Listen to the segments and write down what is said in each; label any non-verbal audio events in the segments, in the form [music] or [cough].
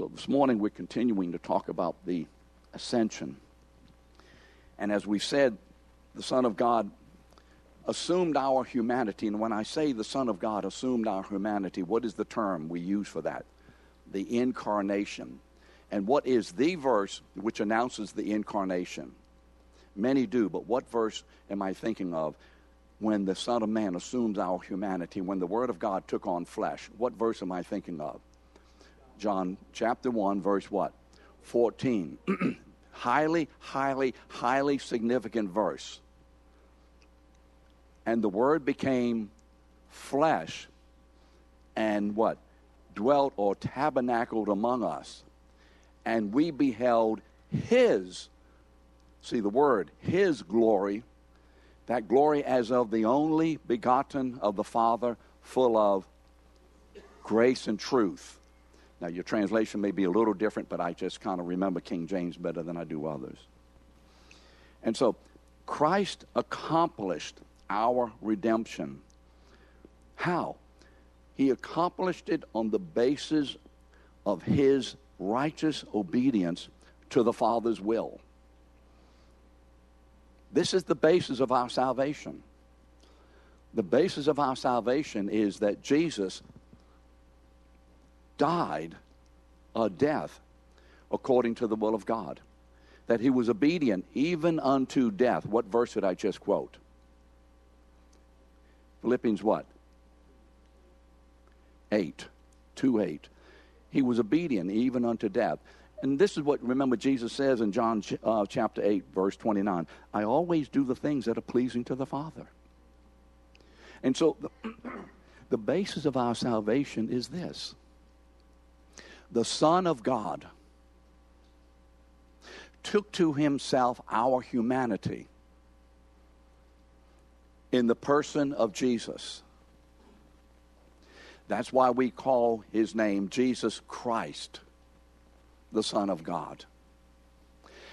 So this morning we're continuing to talk about the ascension. And as we said, the Son of God assumed our humanity. And when I say the Son of God assumed our humanity, what is the term we use for that? The incarnation. And what is the verse which announces the incarnation? Many do, but what verse am I thinking of when the Son of Man assumes our humanity, when the Word of God took on flesh? What verse am I thinking of? John chapter 1, verse what? 14. [clears throat] highly, highly, highly significant verse. And the Word became flesh and what? Dwelt or tabernacled among us. And we beheld His, see the word, His glory, that glory as of the only begotten of the Father, full of grace and truth. Now, your translation may be a little different, but I just kind of remember King James better than I do others. And so, Christ accomplished our redemption. How? He accomplished it on the basis of his righteous obedience to the Father's will. This is the basis of our salvation. The basis of our salvation is that Jesus died a death according to the will of God. That he was obedient even unto death. What verse did I just quote? Philippians what? 8. 2 8. He was obedient even unto death. And this is what, remember, Jesus says in John uh, chapter 8, verse 29 I always do the things that are pleasing to the Father. And so the, [clears throat] the basis of our salvation is this the Son of God took to himself our humanity in the person of Jesus. That's why we call his name Jesus Christ, the Son of God.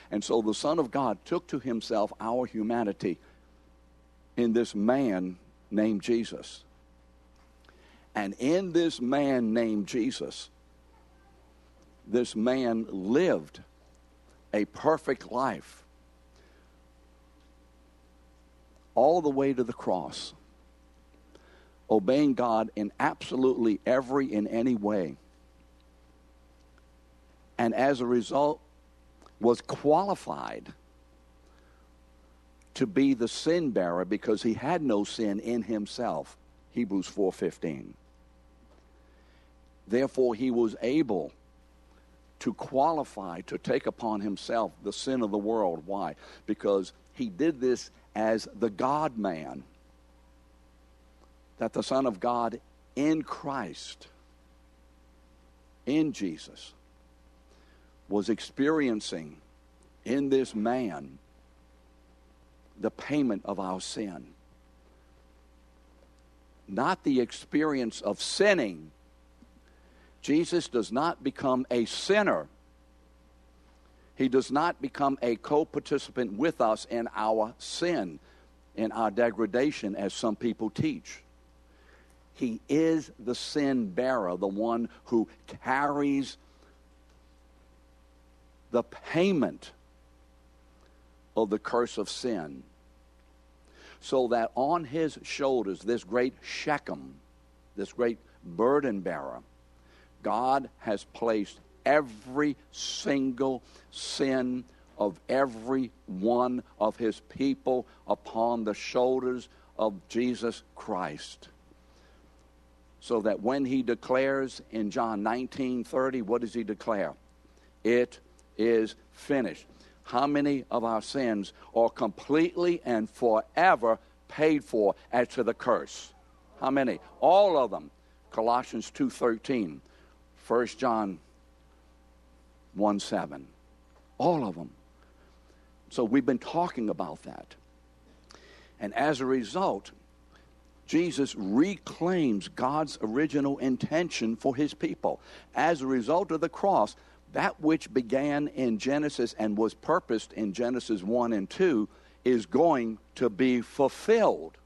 And so the Son of God took to himself our humanity in this man named Jesus. And in this man named Jesus, this man lived a perfect life all the way to the cross, obeying God in absolutely every and any way. And as a result, was qualified to be the sin bearer because he had no sin in himself. Hebrews 4:15. Therefore he was able to qualify to take upon himself the sin of the world. Why? Because he did this as the God man, that the Son of God in Christ, in Jesus, was experiencing in this man the payment of our sin. Not the experience of sinning Jesus does not become a sinner. He does not become a co participant with us in our sin, in our degradation, as some people teach. He is the sin bearer, the one who carries the payment of the curse of sin. So that on his shoulders, this great Shechem, this great burden bearer, God has placed every single sin of every one of his people upon the shoulders of Jesus Christ. So that when he declares in John 19 30, what does he declare? It is finished. How many of our sins are completely and forever paid for as to the curse? How many? All of them. Colossians 2:13. 1 John 1 7. All of them. So we've been talking about that. And as a result, Jesus reclaims God's original intention for his people. As a result of the cross, that which began in Genesis and was purposed in Genesis 1 and 2 is going to be fulfilled.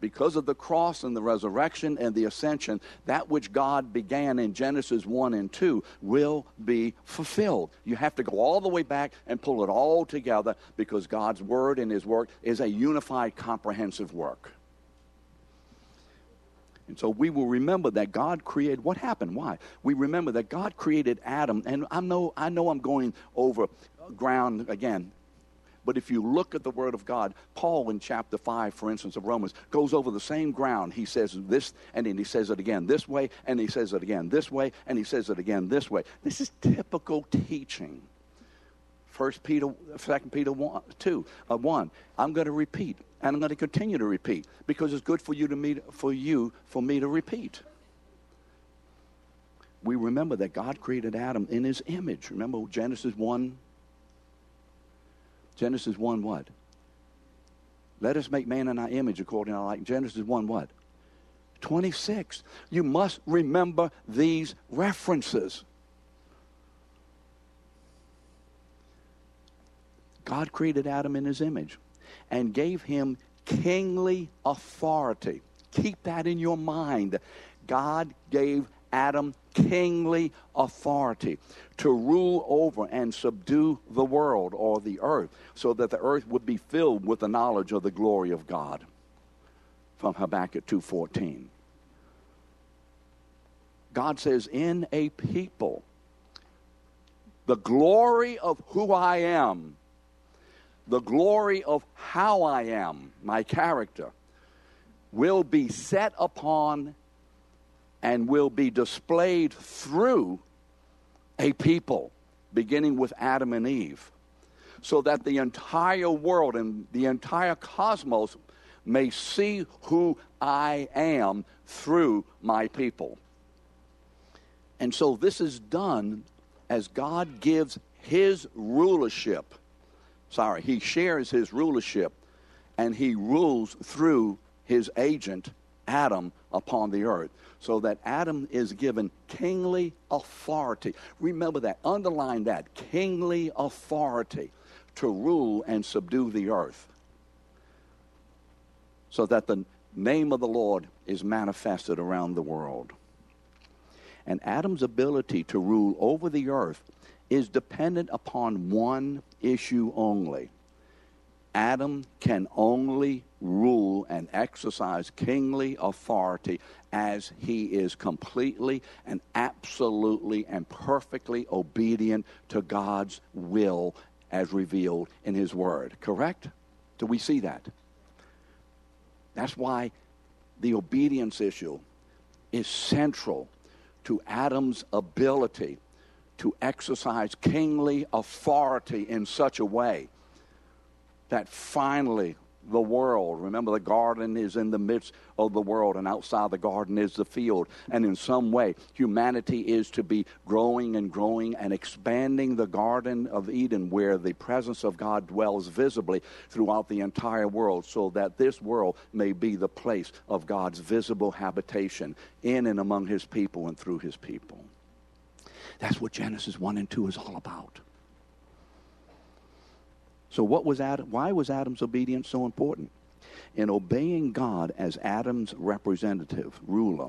Because of the cross and the resurrection and the ascension, that which God began in Genesis 1 and 2 will be fulfilled. You have to go all the way back and pull it all together because God's word and his work is a unified, comprehensive work. And so we will remember that God created what happened. Why? We remember that God created Adam, and I know I know I'm going over ground again but if you look at the Word of God, Paul in chapter 5, for instance, of Romans, goes over the same ground. He says this, and then he says it again this way, and he says it again this way, and he says it again this way. This is typical teaching. First Peter, Second Peter 1, 2, uh, 1. I'm going to repeat, and I'm going to continue to repeat because it's good for you to meet, for you, for me to repeat. We remember that God created Adam in his image. Remember Genesis 1 Genesis 1 what? Let us make man in our image according to our like. Genesis 1 what? 26. You must remember these references. God created Adam in his image and gave him kingly authority. Keep that in your mind. God gave Adam kingly authority to rule over and subdue the world or the earth so that the earth would be filled with the knowledge of the glory of God. From Habakkuk 2:14 God says in a people the glory of who I am the glory of how I am my character will be set upon and will be displayed through a people, beginning with Adam and Eve, so that the entire world and the entire cosmos may see who I am through my people. And so this is done as God gives his rulership. Sorry, he shares his rulership and he rules through his agent, Adam, upon the earth so that Adam is given kingly authority. Remember that, underline that kingly authority to rule and subdue the earth, so that the name of the Lord is manifested around the world. And Adam's ability to rule over the earth is dependent upon one issue only. Adam can only rule and exercise kingly authority as he is completely and absolutely and perfectly obedient to God's will as revealed in his word. Correct? Do we see that? That's why the obedience issue is central to Adam's ability to exercise kingly authority in such a way that finally the world. Remember, the garden is in the midst of the world, and outside the garden is the field. And in some way, humanity is to be growing and growing and expanding the Garden of Eden, where the presence of God dwells visibly throughout the entire world, so that this world may be the place of God's visible habitation in and among his people and through his people. That's what Genesis 1 and 2 is all about. So what was Adam, why was Adam's obedience so important? In obeying God as Adam's representative, ruler,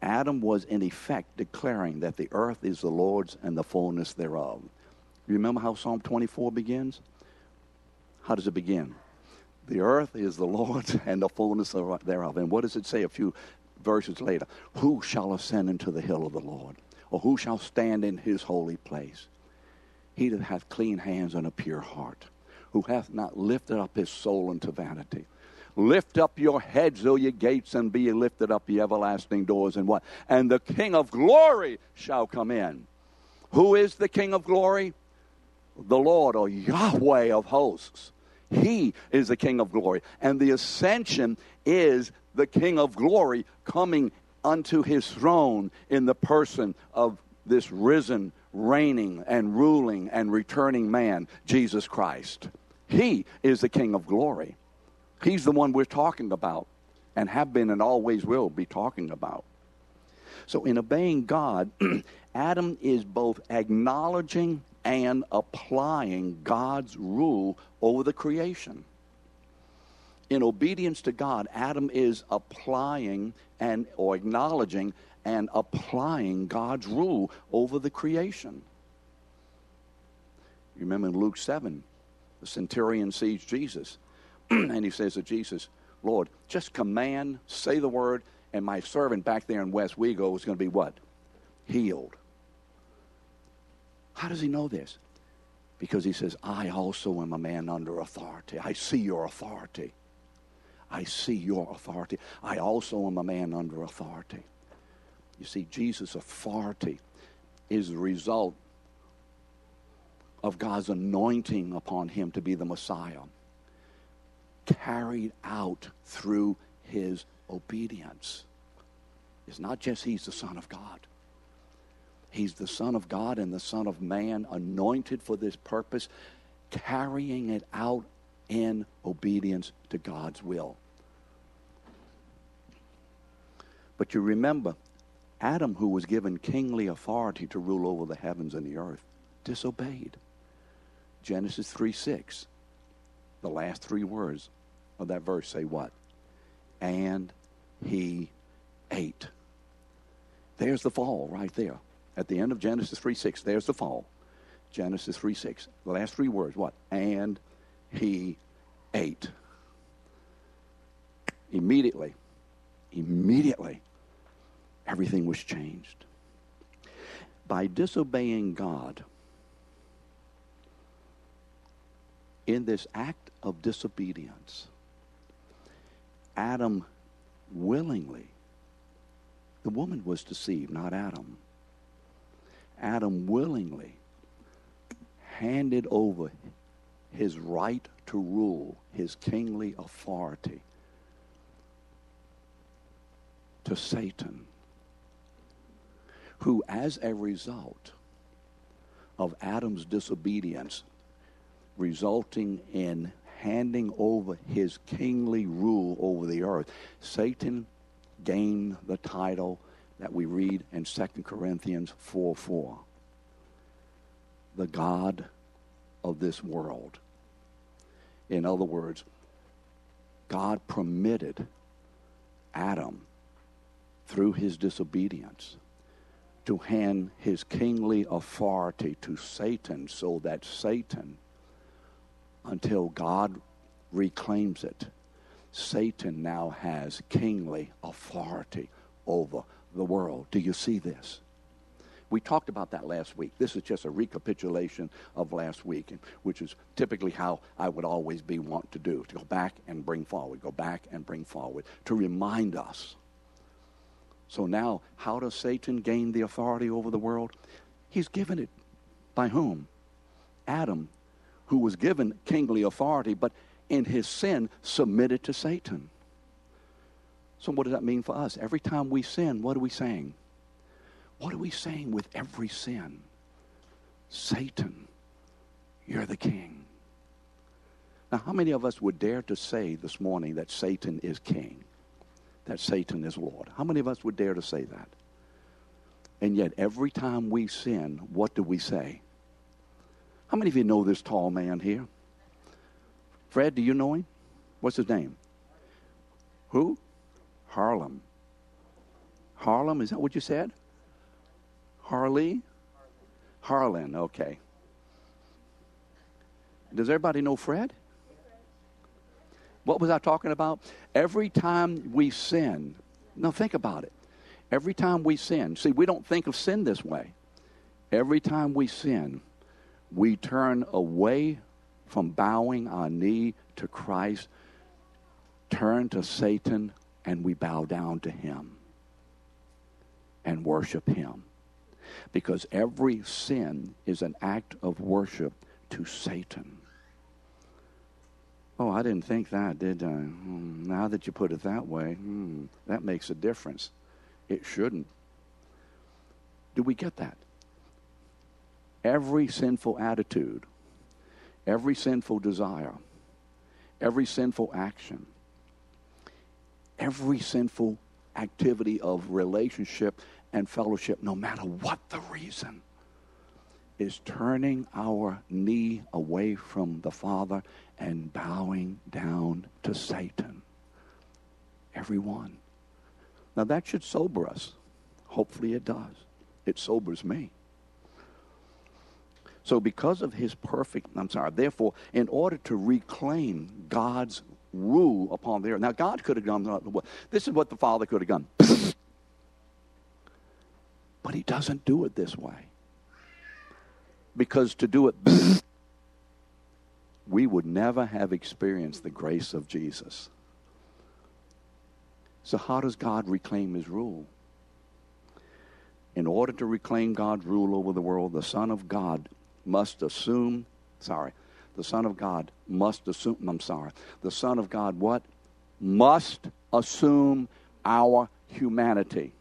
Adam was in effect declaring that the earth is the Lord's and the fullness thereof. Remember how Psalm 24 begins? How does it begin? The earth is the [laughs] Lord's and the fullness thereof. And what does it say a few verses later? Who shall ascend into the hill of the Lord? Or who shall stand in his holy place? He that hath clean hands and a pure heart, who hath not lifted up his soul unto vanity. Lift up your heads, O ye gates, and be lifted up, ye everlasting doors, and what? And the King of glory shall come in. Who is the King of glory? The Lord, or Yahweh of hosts. He is the King of glory. And the ascension is the King of glory coming unto his throne in the person of this risen reigning and ruling and returning man, Jesus Christ. He is the King of glory. He's the one we're talking about and have been and always will be talking about. So, in obeying God, [clears throat] Adam is both acknowledging and applying God's rule over the creation. in obedience to God, Adam is applying and or acknowledging and applying God's rule over the creation. You remember in Luke 7, the centurion sees Jesus, [clears throat] and he says to Jesus, Lord, just command, say the word, and my servant back there in Westwego is going to be what? Healed. How does he know this? Because he says, I also am a man under authority. I see your authority. I see your authority. I also am a man under authority. You see, Jesus' authority is the result of God's anointing upon him to be the Messiah, carried out through his obedience. It's not just he's the Son of God. He's the Son of God and the Son of Man, anointed for this purpose, carrying it out in obedience to God's will. But you remember, Adam, who was given kingly authority to rule over the heavens and the earth, disobeyed. Genesis 3 6. The last three words of that verse say what? And he ate. There's the fall right there. At the end of Genesis 3 6, there's the fall. Genesis 3 6. The last three words, what? And he ate. Immediately, immediately, everything was changed. By disobeying God, in this act of disobedience, Adam willingly, the woman was deceived, not Adam. Adam willingly handed over his right to rule, his kingly authority, to Satan, who, as a result of Adam's disobedience, resulting in handing over his kingly rule over the earth, Satan gained the title that we read in 2 Corinthians 4 4. The God of this world. In other words, God permitted Adam, through his disobedience, to hand his kingly authority to Satan so that Satan, until God reclaims it, Satan now has kingly authority over the world. Do you see this? We talked about that last week. This is just a recapitulation of last week, which is typically how I would always be want to do to go back and bring forward, go back and bring forward, to remind us. So now, how does Satan gain the authority over the world? He's given it by whom? Adam, who was given kingly authority, but in his sin submitted to Satan. So, what does that mean for us? Every time we sin, what are we saying? What are we saying with every sin? Satan, you're the king. Now, how many of us would dare to say this morning that Satan is king? That Satan is Lord? How many of us would dare to say that? And yet, every time we sin, what do we say? How many of you know this tall man here? Fred, do you know him? What's his name? Who? Harlem. Harlem, is that what you said? Harley? Harlan, okay. Does everybody know Fred? What was I talking about? Every time we sin, now think about it. Every time we sin, see, we don't think of sin this way. Every time we sin, we turn away from bowing our knee to Christ, turn to Satan, and we bow down to him and worship him. Because every sin is an act of worship to Satan. Oh, I didn't think that, did I? Hmm, now that you put it that way, hmm, that makes a difference. It shouldn't. Do we get that? Every sinful attitude, every sinful desire, every sinful action every sinful activity of relationship and fellowship, no matter what the reason, is turning our knee away from the Father and bowing down to Satan. Everyone. Now that should sober us. Hopefully it does. It sobers me. So, because of his perfect, I'm sorry, therefore, in order to reclaim God's rule upon the earth. Now, God could have done, this is what the Father could have done. But he doesn't do it this way. Because to do it, we would never have experienced the grace of Jesus. So, how does God reclaim his rule? In order to reclaim God's rule over the world, the Son of God must assume, sorry, the Son of God must assume, I'm sorry, the Son of God what? Must assume our humanity.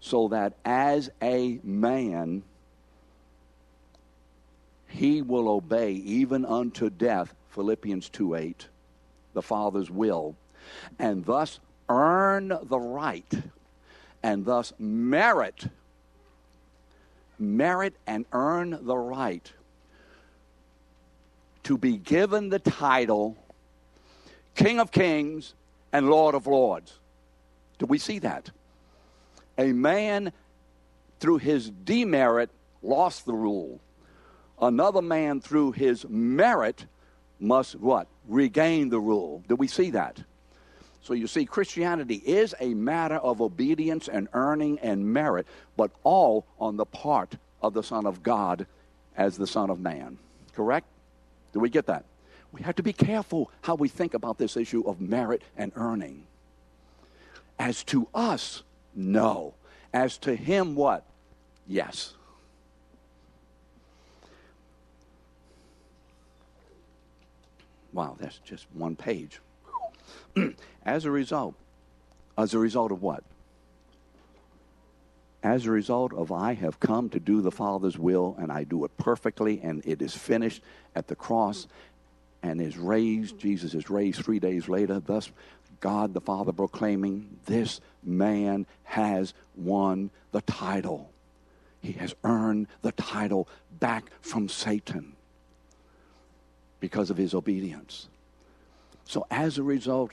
So that as a man, he will obey even unto death, Philippians 2 8, the Father's will, and thus earn the right and thus merit merit and earn the right to be given the title King of Kings and Lord of Lords. Do we see that? A man, through his demerit, lost the rule. Another man, through his merit, must what? Regain the rule. Do we see that? So you see, Christianity is a matter of obedience and earning and merit, but all on the part of the Son of God as the Son of Man. Correct? Do we get that? We have to be careful how we think about this issue of merit and earning. As to us, no. As to him, what? Yes. Wow, that's just one page. [clears throat] as a result, as a result of what? As a result of I have come to do the Father's will, and I do it perfectly, and it is finished at the cross, and is raised. Jesus is raised three days later. Thus, God the Father proclaiming, This man has won the title. He has earned the title back from Satan because of his obedience. So, as a result,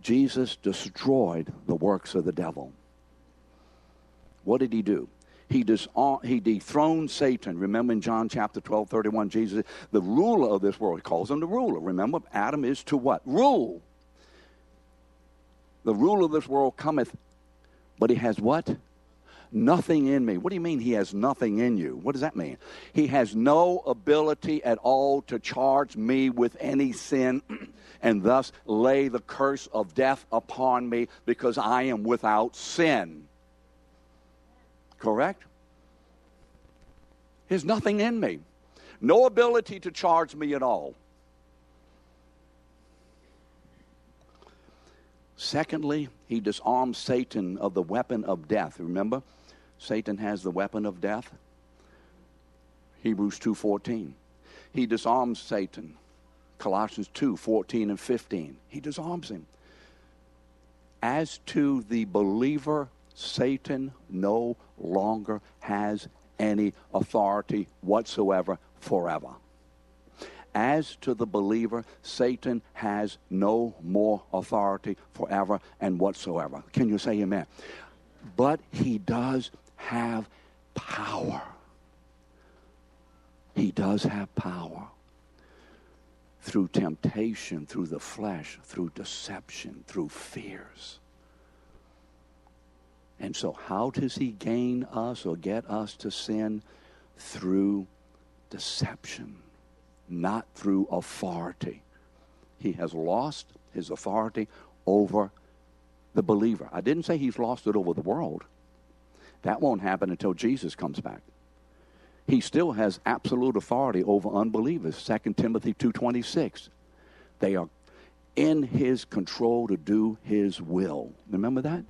Jesus destroyed the works of the devil. What did he do? He, disarmed, he dethroned Satan. Remember in John chapter 12, 31, Jesus, the ruler of this world, calls him the ruler. Remember, Adam is to what? Rule. The ruler of this world cometh, but he has what? Nothing in me. What do you mean he has nothing in you? What does that mean? He has no ability at all to charge me with any sin [clears throat] and thus lay the curse of death upon me because I am without sin. Correct? There's nothing in me. No ability to charge me at all. Secondly, he disarms Satan of the weapon of death. Remember? Satan has the weapon of death. Hebrews 2:14. He disarms Satan. Colossians 2:14 and 15. He disarms him. As to the believer, Satan no longer has any authority whatsoever forever. As to the believer, Satan has no more authority forever and whatsoever. Can you say amen? But he does have power. He does have power through temptation, through the flesh, through deception, through fears. And so, how does he gain us or get us to sin? Through deception, not through authority. He has lost his authority over the believer. I didn't say he's lost it over the world. That won't happen until Jesus comes back. He still has absolute authority over unbelievers. 2 Timothy 2:26. They are in his control to do his will. Remember that?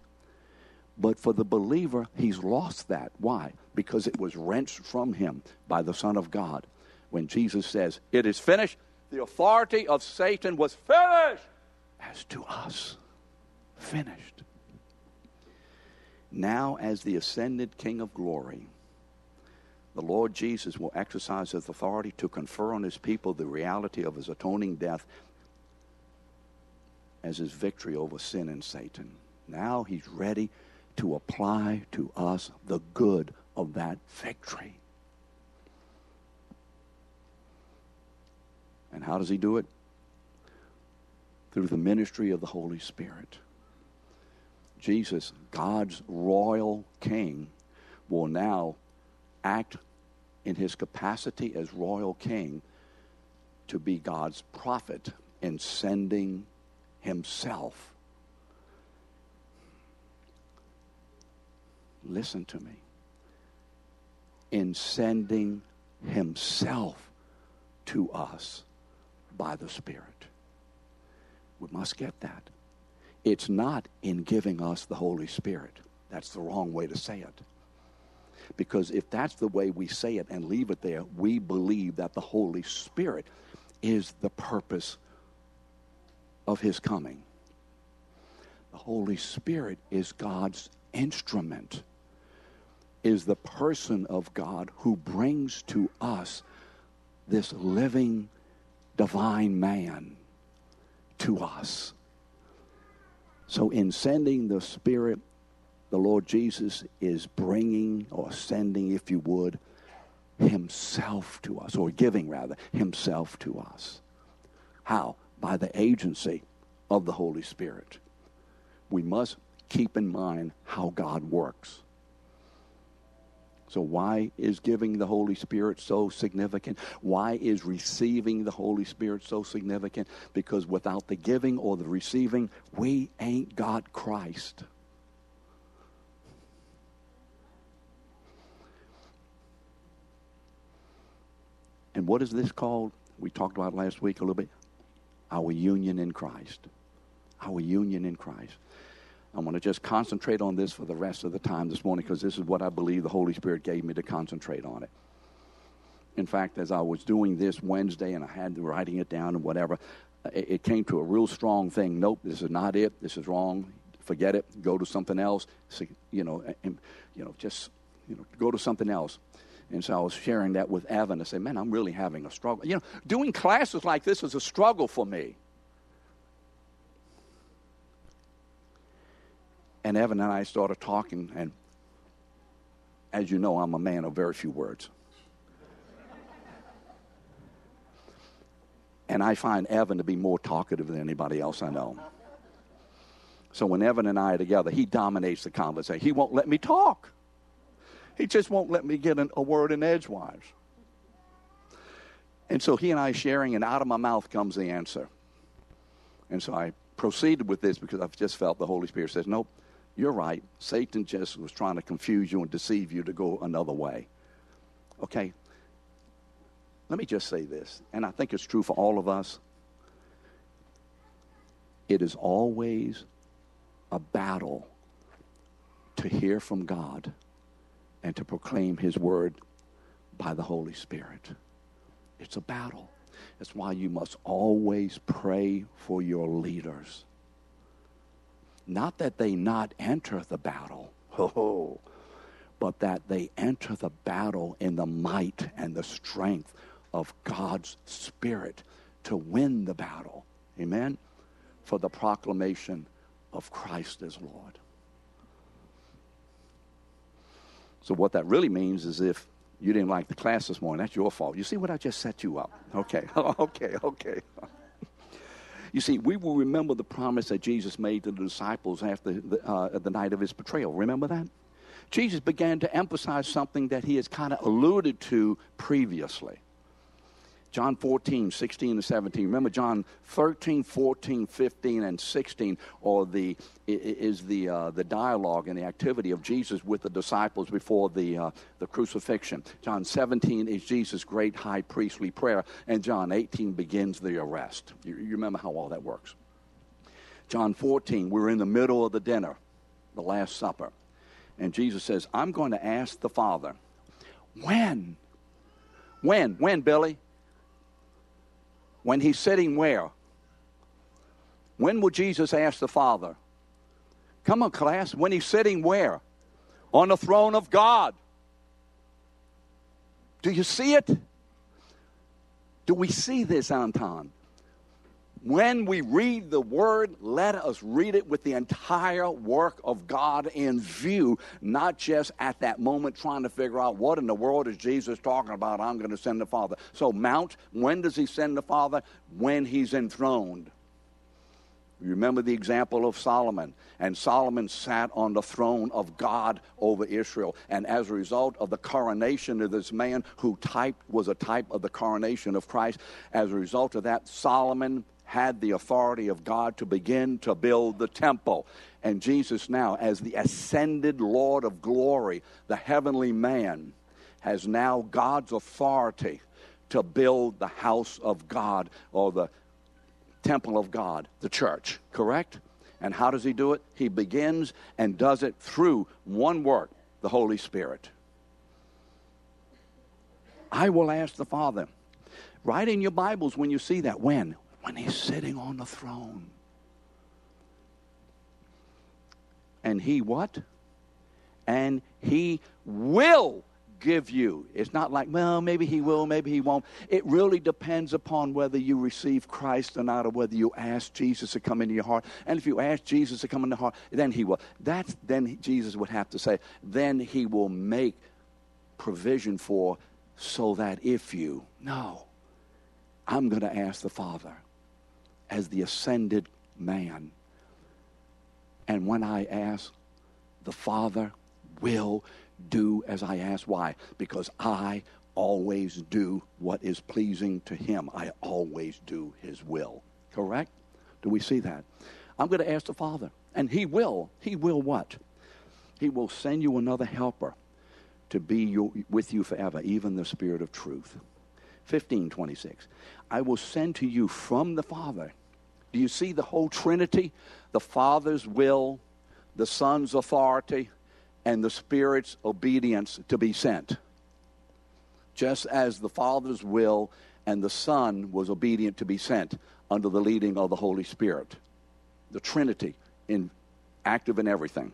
But for the believer, he's lost that. Why? Because it was wrenched from him by the Son of God. When Jesus says, It is finished, the authority of Satan was finished. As to us, finished now as the ascended King of glory, the Lord Jesus will exercise his authority to confer on his people the reality of his atoning death as his victory over sin and Satan. Now he's ready to apply to us the good of that victory. And how does he do it? Through the ministry of the Holy Spirit. Jesus, God's royal king, will now act in his capacity as royal king to be God's prophet in sending himself. Listen to me. In sending himself to us by the Spirit. We must get that. It's not in giving us the Holy Spirit. That's the wrong way to say it. Because if that's the way we say it and leave it there, we believe that the Holy Spirit is the purpose of His coming. The Holy Spirit is God's instrument, is the person of God who brings to us this living divine man to us. So, in sending the Spirit, the Lord Jesus is bringing or sending, if you would, Himself to us, or giving rather, Himself to us. How? By the agency of the Holy Spirit. We must keep in mind how God works. So, why is giving the Holy Spirit so significant? Why is receiving the Holy Spirit so significant? Because without the giving or the receiving, we ain't got Christ. And what is this called? We talked about last week a little bit. Our union in Christ. Our union in Christ. I want to just concentrate on this for the rest of the time this morning because this is what I believe the Holy Spirit gave me to concentrate on it. In fact, as I was doing this Wednesday and I had writing it down and whatever, it, came to a real strong thing. Nope, this is not it. This is wrong. Forget it. Go to something else. You know, and, you know, just you know, go to something else. And so I was sharing that with Evan. I said, "Man, I'm really having a struggle. You know, doing classes like this is a struggle for me." And Evan and I started talking, and as you know, I'm a man of very few words. and I find Evan to be more talkative than anybody else I know. So when Evan and I are together, he dominates the conversation. He won't let me talk. He just won't let me get an, a word in edgewise. And so he and I sharing, and out of my mouth comes the answer. And so I proceeded with this because I've just felt the Holy Spirit says, Nope, you're right. Satan just was trying to confuse you and deceive you to go another way. Okay? Let me just say this, and I think it's true for all of us. It is always a battle to hear from God and to proclaim His word by the Holy Spirit. It's a battle. That's why you must always pray for your leaders. Not that they not enter the battle, [laughs] but that they enter the battle in the might and the strength of God's Spirit to win the battle. Amen? For the proclamation of Christ as Lord. So, what that really means is if you didn't like the class this morning, that's your fault. You see what I just set you up? Okay, [laughs] okay, okay. You see, we will remember the promise that Jesus made to the disciples after the, uh, the night of his betrayal. Remember that? Jesus began to emphasize something that he has kind of alluded to previously. John 14, 16 and 17. Remember John 13, 14, 15, and 16 or the, is the, uh, the dialogue and the activity of Jesus with the disciples before the, uh, the crucifixion. John 17 is Jesus' great high priestly prayer. And John 18 begins the arrest. You, you remember how all that works. John 14, we're in the middle of the dinner, the Last Supper. And Jesus says, I'm going to ask the Father, when? When? When, Billy? When he's sitting where? When will Jesus ask the Father? Come on, class. When he's sitting where? On the throne of God. Do you see it? Do we see this, Anton? When we read the Word, let us read it with the entire work of God in view, not just at that moment trying to figure out what in the world is Jesus talking about. I'm going to send the Father. So, Mount, when does he send the Father? When he's enthroned. You remember the example of Solomon. And Solomon sat on the throne of God over Israel. And as a result of the coronation of this man who typed was a type of the coronation of Christ, as a result of that, Solomon had the authority of God to begin to build the temple. And Jesus now, as the ascended Lord of glory, the heavenly man, has now God's authority to build the house of God or the temple of God, the church, correct? And how does he do it? He begins and does it through one work, the Holy Spirit. I will ask the Father. Write in your Bibles when you see that. When? When he's sitting on the throne. And he what? And he will give you. It's not like, well, maybe he will, maybe he won't. It really depends upon whether you receive Christ or not, or whether you ask Jesus to come into your heart. And if you ask Jesus to come into your heart, then he will. That's then Jesus would have to say, then he will make provision for so that if you no, I'm going to ask the Father as the ascended man. And when I ask, the Father will do as I ask. Why? Because I always do what is pleasing to Him. I always do His will. Correct? Do we see that? I'm going to ask the Father, and He will. He will what? He will send you another helper to be your, with you forever, even the Spirit of truth. 1526. I will send to you from the Father. Do you see the whole Trinity? The Father's will, the Son's authority, and the Spirit's obedience to be sent. Just as the Father's will and the Son was obedient to be sent under the leading of the Holy Spirit. The Trinity in active in everything.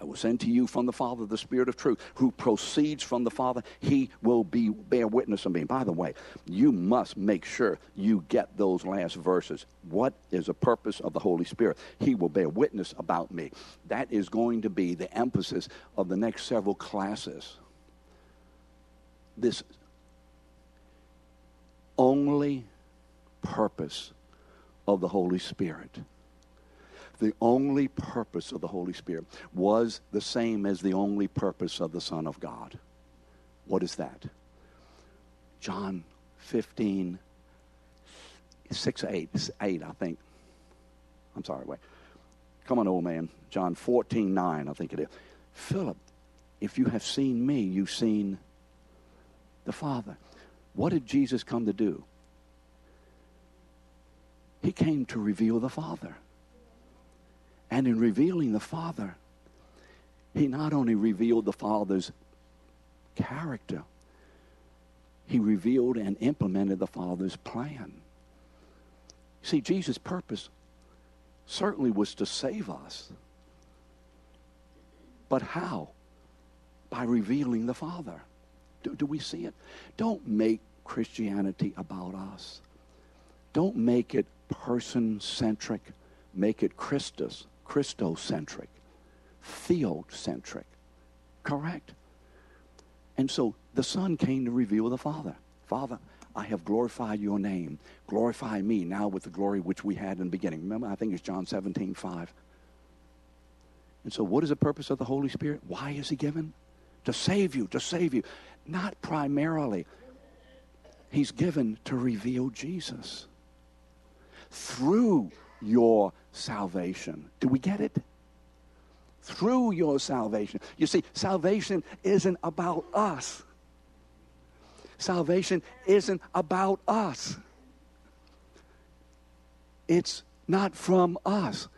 I will send to you from the Father the Spirit of truth, who proceeds from the Father. He will be bear witness of me. By the way, you must make sure you get those last verses. What is the purpose of the Holy Spirit? He will bear witness about me. That is going to be the emphasis of the next several classes. This only purpose of the Holy Spirit the only purpose of the Holy Spirit was the same as the only purpose of the Son of God. What is that? John 15, 6, 8, 8, I think. I'm sorry, wait. Come on, old man. John 14, 9, I think it is. Philip, if you have seen me, you've seen the Father. What did Jesus come to do? He came to reveal the Father. And in revealing the Father, he not only revealed the Father's character, he revealed and implemented the Father's plan. See, Jesus' purpose certainly was to save us. But how? By revealing the Father. Do, do we see it? Don't make Christianity about us. Don't make it person centric. Make it Christus Christocentric, theocentric. Correct? And so the Son came to reveal the Father. Father, I have glorified your name. Glorify me now with the glory which we had in the beginning. Remember, I think it's John 17, 5. And so, what is the purpose of the Holy Spirit? Why is He given? To save you, to save you. Not primarily. He's given to reveal Jesus through your salvation. Do we get it? Through your salvation. You see, salvation isn't about us. Salvation isn't about us. It's not from us.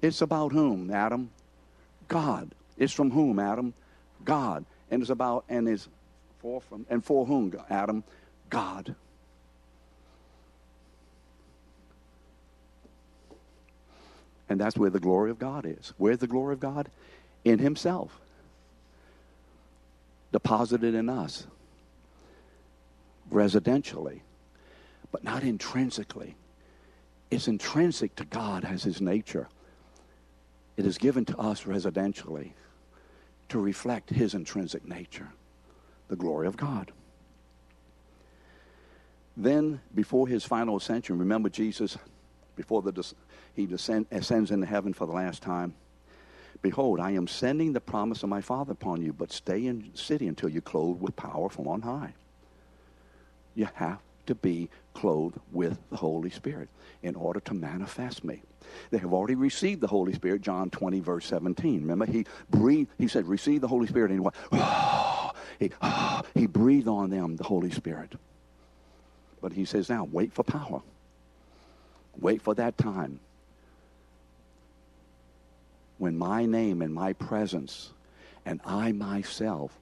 It's about whom, Adam? God. It's from whom, Adam? God. And it's about and is for from and for whom, Adam? God. And that's where the glory of God is. Where's the glory of God? In Himself. Deposited in us. residentially, but not intrinsically. It's intrinsic to God as His nature. It is given to us residentially to reflect His intrinsic nature, the glory of God. Then, before his final ascension, remember Jesus, before the, he descend, ascends into heaven for the last time. Behold, I am sending the promise of my Father upon you, but stay in city until you're clothed with power from on high. You have to be clothed with the Holy Spirit in order to manifest me. They have already received the Holy Spirit, John 20, verse 17. Remember, he breathed, he said, receive the Holy Spirit. And he, went, oh, he, oh, he breathed on them the Holy Spirit. But he says now, wait for power. Wait for that time when my name and my presence and I myself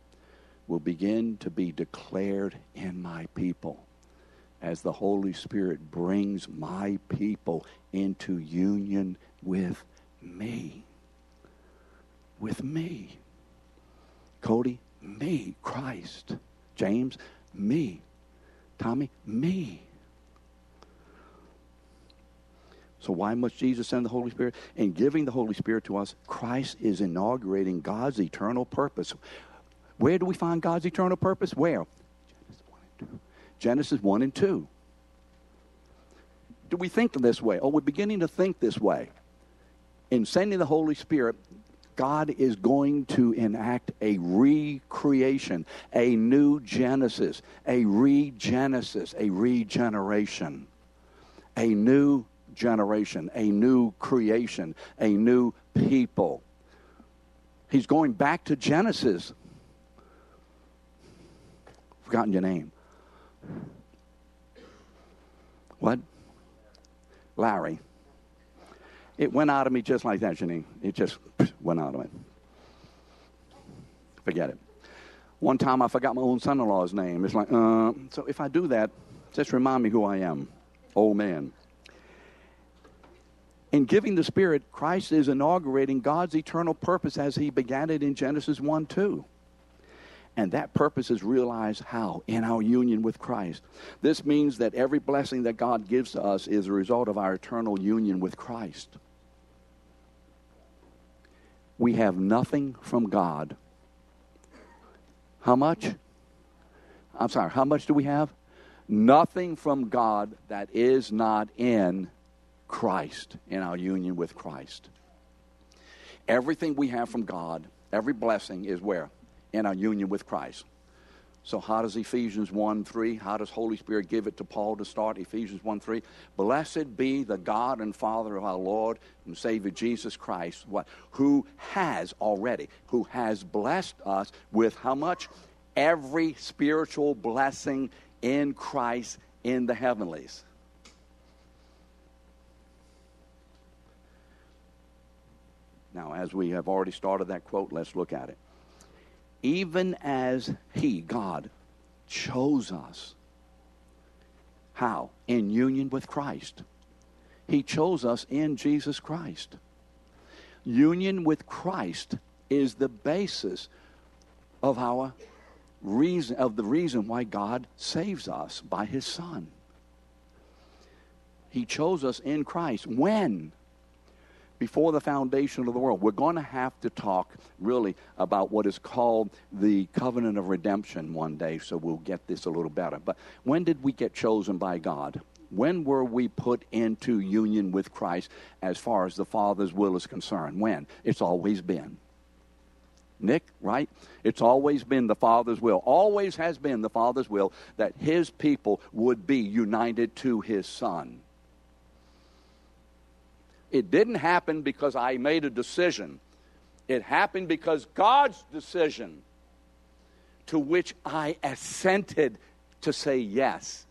will begin to be declared in my people as the Holy Spirit brings my people into union with me. With me. Cody, me, Christ. James, me. Tommy, me. So why must Jesus send the Holy Spirit? In giving the Holy Spirit to us, Christ is inaugurating God's eternal purpose. Where do we find God's eternal purpose? Where? Genesis 1 and 2. Genesis 1 and 2. Do we think this way? Oh, we're beginning to think this way. In sending the Holy Spirit, God is going to enact a recreation, a new Genesis, a regenesis, a regeneration, a new generation, a new creation, a new people. He's going back to Genesis. Forgotten your name. What? Larry. It went out of me just like that, Janine. It just went out of me. Forget it. One time I forgot my own son in law's name. It's like, uh, so if I do that, just remind me who I am. Old man. In giving the Spirit, Christ is inaugurating God's eternal purpose as he began it in Genesis 1 2. And that purpose is realized how? In our union with Christ. This means that every blessing that God gives to us is a result of our eternal union with Christ. We have nothing from God. How much? I'm sorry, how much do we have? Nothing from God that is not in Christ, in our union with Christ. Everything we have from God, every blessing is where? In our union with Christ. So, how does Ephesians 1 3, how does Holy Spirit give it to Paul to start? Ephesians 1 3. Blessed be the God and Father of our Lord and Savior Jesus Christ, what, who has already, who has blessed us with how much? Every spiritual blessing in Christ in the heavenlies. Now, as we have already started that quote, let's look at it. Even as He, God, chose us. How? In union with Christ. He chose us in Jesus Christ. Union with Christ is the basis of our reason of the reason why God saves us by his son. He chose us in Christ when before the foundation of the world. We're going to have to talk really about what is called the covenant of redemption one day, so we'll get this a little better. But when did we get chosen by God? When were we put into union with Christ as far as the Father's will is concerned? When? It's always been. Nick, right? It's always been the Father's will, always has been the Father's will that His people would be united to His Son. It didn't happen because I made a decision. It happened because God's decision, to which I assented to say yes,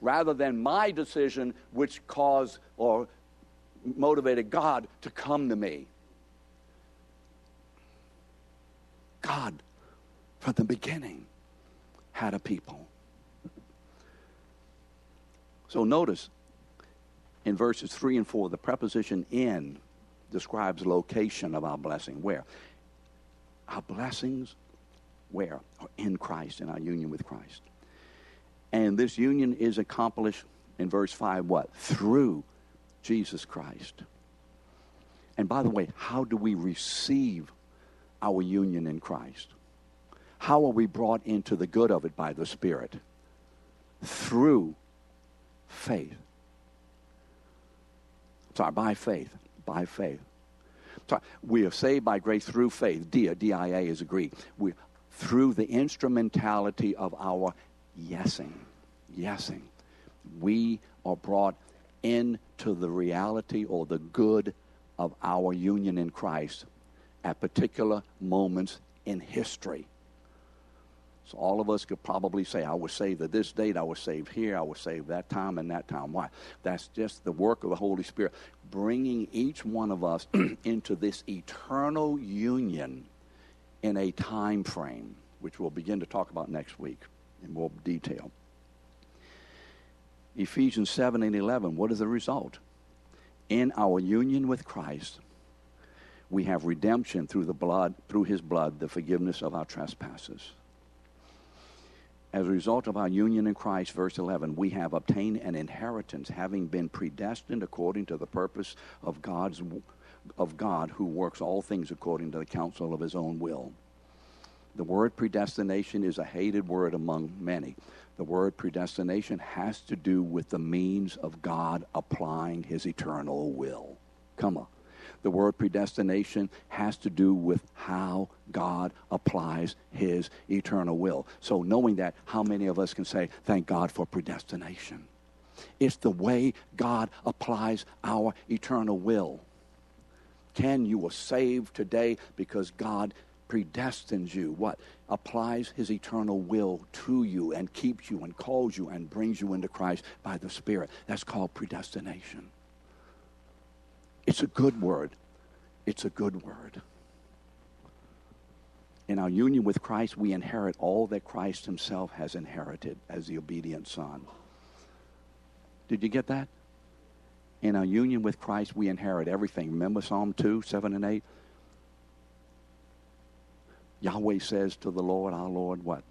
rather than my decision, which caused or motivated God to come to me. God, from the beginning, had a people. So notice, in verses 3 and 4, the preposition in describes location of our blessing. Where? Our blessings, where? Are in Christ, in our union with Christ. And this union is accomplished in verse 5 what? Through Jesus Christ. And by the way, how do we receive our union in Christ? How are we brought into the good of it by the Spirit? Through faith. Sorry, by faith. By faith. Sorry, we are saved by grace through faith. Dia, D-I-A is a Greek. We, through the instrumentality of our yesing. Yesing. We are brought into the reality or the good of our union in Christ at particular moments in history. So all of us could probably say, I was saved at this date, I was saved here, I was saved that time and that time. Why? That's just the work of the Holy Spirit, bringing each one of us [clears throat] into this eternal union in a time frame, which we'll begin to talk about next week in more detail. Ephesians 7 and 11, what is the result? In our union with Christ, we have redemption through the blood, through his blood, the forgiveness of our trespasses as a result of our union in Christ, verse 11, we have obtained an inheritance, having been predestined according to the purpose of God's of God who works all things according to the counsel of his own will. The word predestination is a hated word among many. The word predestination has to do with the means of God applying his eternal will. Come on the word predestination has to do with how God applies his eternal will. So, knowing that, how many of us can say, Thank God for predestination? It's the way God applies our eternal will. Can you are saved today because God predestines you? What? Applies his eternal will to you and keeps you and calls you and brings you into Christ by the Spirit. That's called predestination. It's a good word. It's a good word. In our union with Christ, we inherit all that Christ himself has inherited as the obedient Son. Did you get that? In our union with Christ, we inherit everything. Remember Psalm 2, 7 and 8? Yahweh says to the Lord, our Lord, what?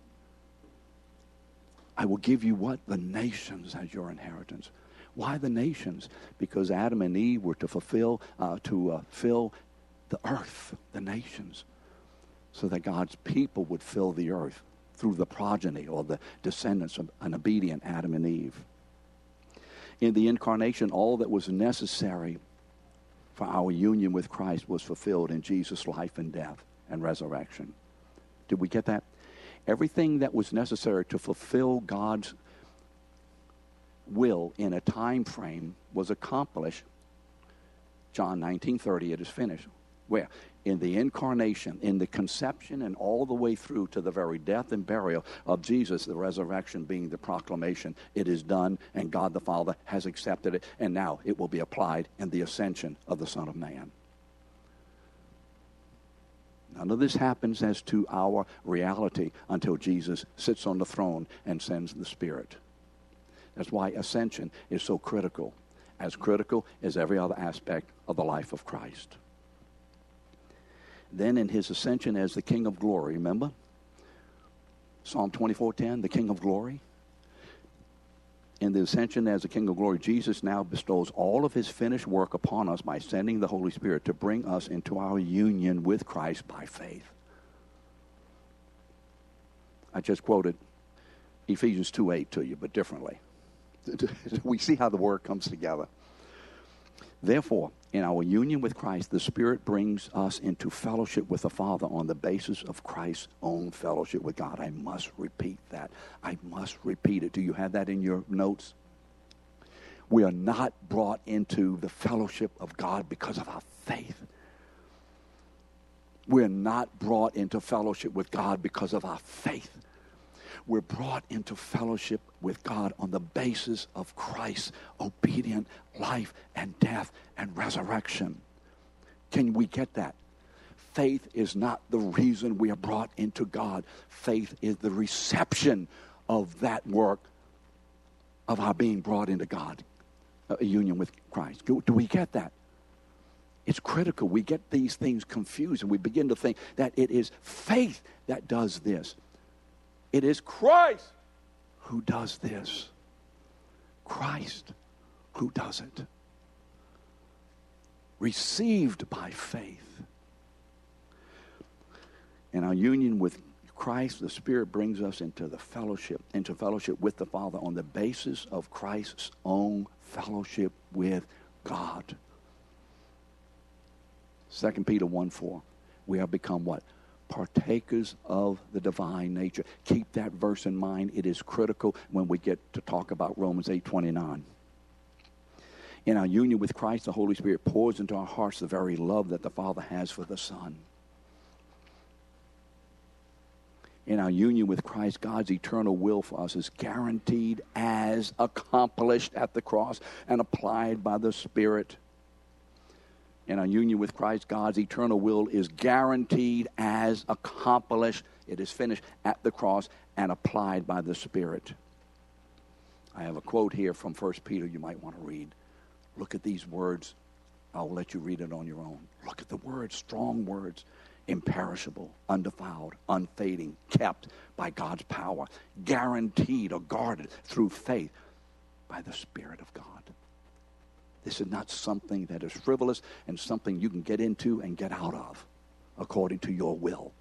I will give you what? The nations as your inheritance. Why the nations? Because Adam and Eve were to fulfill, uh, to uh, fill the earth, the nations, so that God's people would fill the earth through the progeny or the descendants of an obedient Adam and Eve. In the incarnation, all that was necessary for our union with Christ was fulfilled in Jesus' life and death and resurrection. Did we get that? Everything that was necessary to fulfill God's will in a time frame was accomplished. John 19:30 it is finished. Where? In the incarnation, in the conception, and all the way through to the very death and burial of Jesus, the resurrection being the proclamation, it is done, and God the Father has accepted it, and now it will be applied in the ascension of the Son of Man. None of this happens as to our reality until Jesus sits on the throne and sends the Spirit. That's why ascension is so critical, as critical as every other aspect of the life of Christ. Then in his ascension as the King of glory, remember? Psalm 24:10, the King of glory. In the ascension as the King of glory, Jesus now bestows all of his finished work upon us by sending the Holy Spirit to bring us into our union with Christ by faith. I just quoted Ephesians 2 8 to you, but differently. [laughs] we see how the word comes together. Therefore, in our union with Christ, the Spirit brings us into fellowship with the Father on the basis of Christ's own fellowship with God. I must repeat that. I must repeat it. Do you have that in your notes? We are not brought into the fellowship of God because of our faith. We're not brought into fellowship with God because of our faith we're brought into fellowship with God on the basis of Christ's obedient life and death and resurrection. Can we get that? Faith is not the reason we are brought into God. Faith is the reception of that work of our being brought into God, uh, a union with Christ. Do, do we get that? It's critical. We get these things confused and we begin to think that it is faith that does this. It is Christ who does this. Christ who does it. Received by faith. In our union with Christ, the Spirit brings us into the fellowship, into fellowship with the Father on the basis of Christ's own fellowship with God. 2 Peter 1 4. We have become what? Partakers of the divine nature. Keep that verse in mind. It is critical when we get to talk about Romans eight twenty nine. In our union with Christ, the Holy Spirit pours into our hearts the very love that the Father has for the Son. in our union with Christ, God's eternal will for us is guaranteed as accomplished at the cross and applied by the Spirit. In our union with Christ, God's eternal will is guaranteed as accomplished. It is finished at the cross and applied by the Spirit. I have a quote here from 1 Peter you might want to read. Look at these words. I'll let you read it on your own. Look at the words, strong words imperishable, undefiled, unfading, kept by God's power, guaranteed or guarded through faith by the Spirit of God. This is not something that is frivolous and something you can get into and get out of according to your will.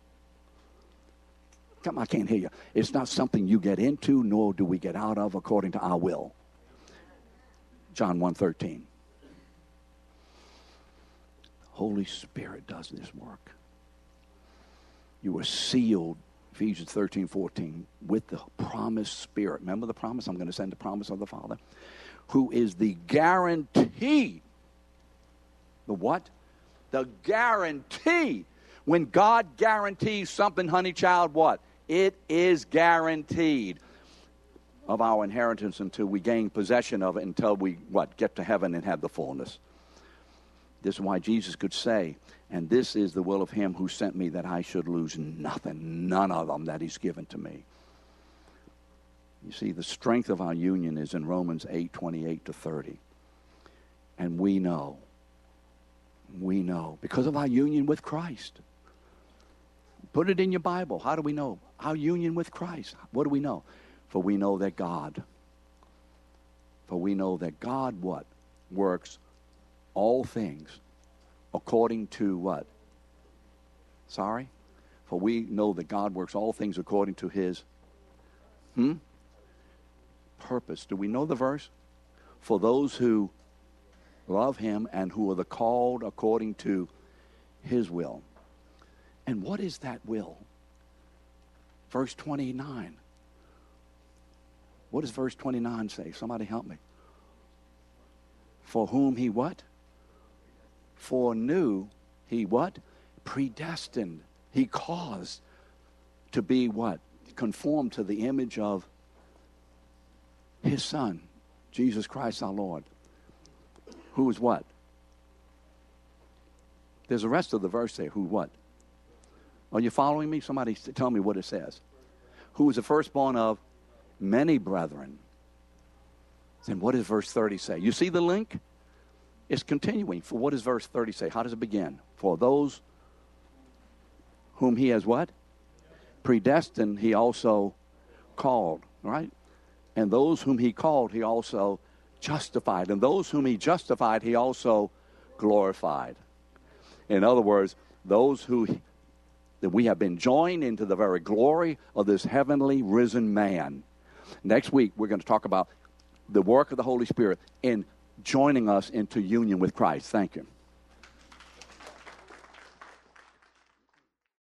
Come, I can't hear you. It's not something you get into, nor do we get out of according to our will. John 1.13. Holy Spirit does this work. You were sealed, Ephesians 13, 14, with the promised Spirit. Remember the promise? I'm going to send the promise of the Father, who is the guarantee. The what? The guarantee. When God guarantees something, honey child, what? It is guaranteed of our inheritance until we gain possession of it, until we, what, get to heaven and have the fullness. This is why Jesus could say, and this is the will of him who sent me that I should lose nothing, none of them that he's given to me. You see, the strength of our union is in Romans 8 28 to 30. And we know, we know, because of our union with Christ. Put it in your Bible. How do we know? Our union with Christ. What do we know? For we know that God, for we know that God what? Works all things according to what? Sorry? For we know that God works all things according to his hmm? Purpose. Do we know the verse? For those who love him and who are the called according to his will. And what is that will? Verse 29. What does verse 29 say? Somebody help me. For whom he what? foreknew, he what? Predestined. He caused to be what? Conformed to the image of his son, Jesus Christ our Lord. Who is what? There's the rest of the verse there. Who what? Are you following me? Somebody tell me what it says. Who was the firstborn of many brethren? Then what does verse 30 say? You see the link? It's continuing. For what does verse 30 say? How does it begin? For those whom he has what? Predestined, he also called, right? And those whom he called, he also justified. And those whom he justified, he also glorified. In other words, those who that we have been joined into the very glory of this heavenly risen man. Next week, we're going to talk about the work of the Holy Spirit in joining us into union with Christ. Thank you.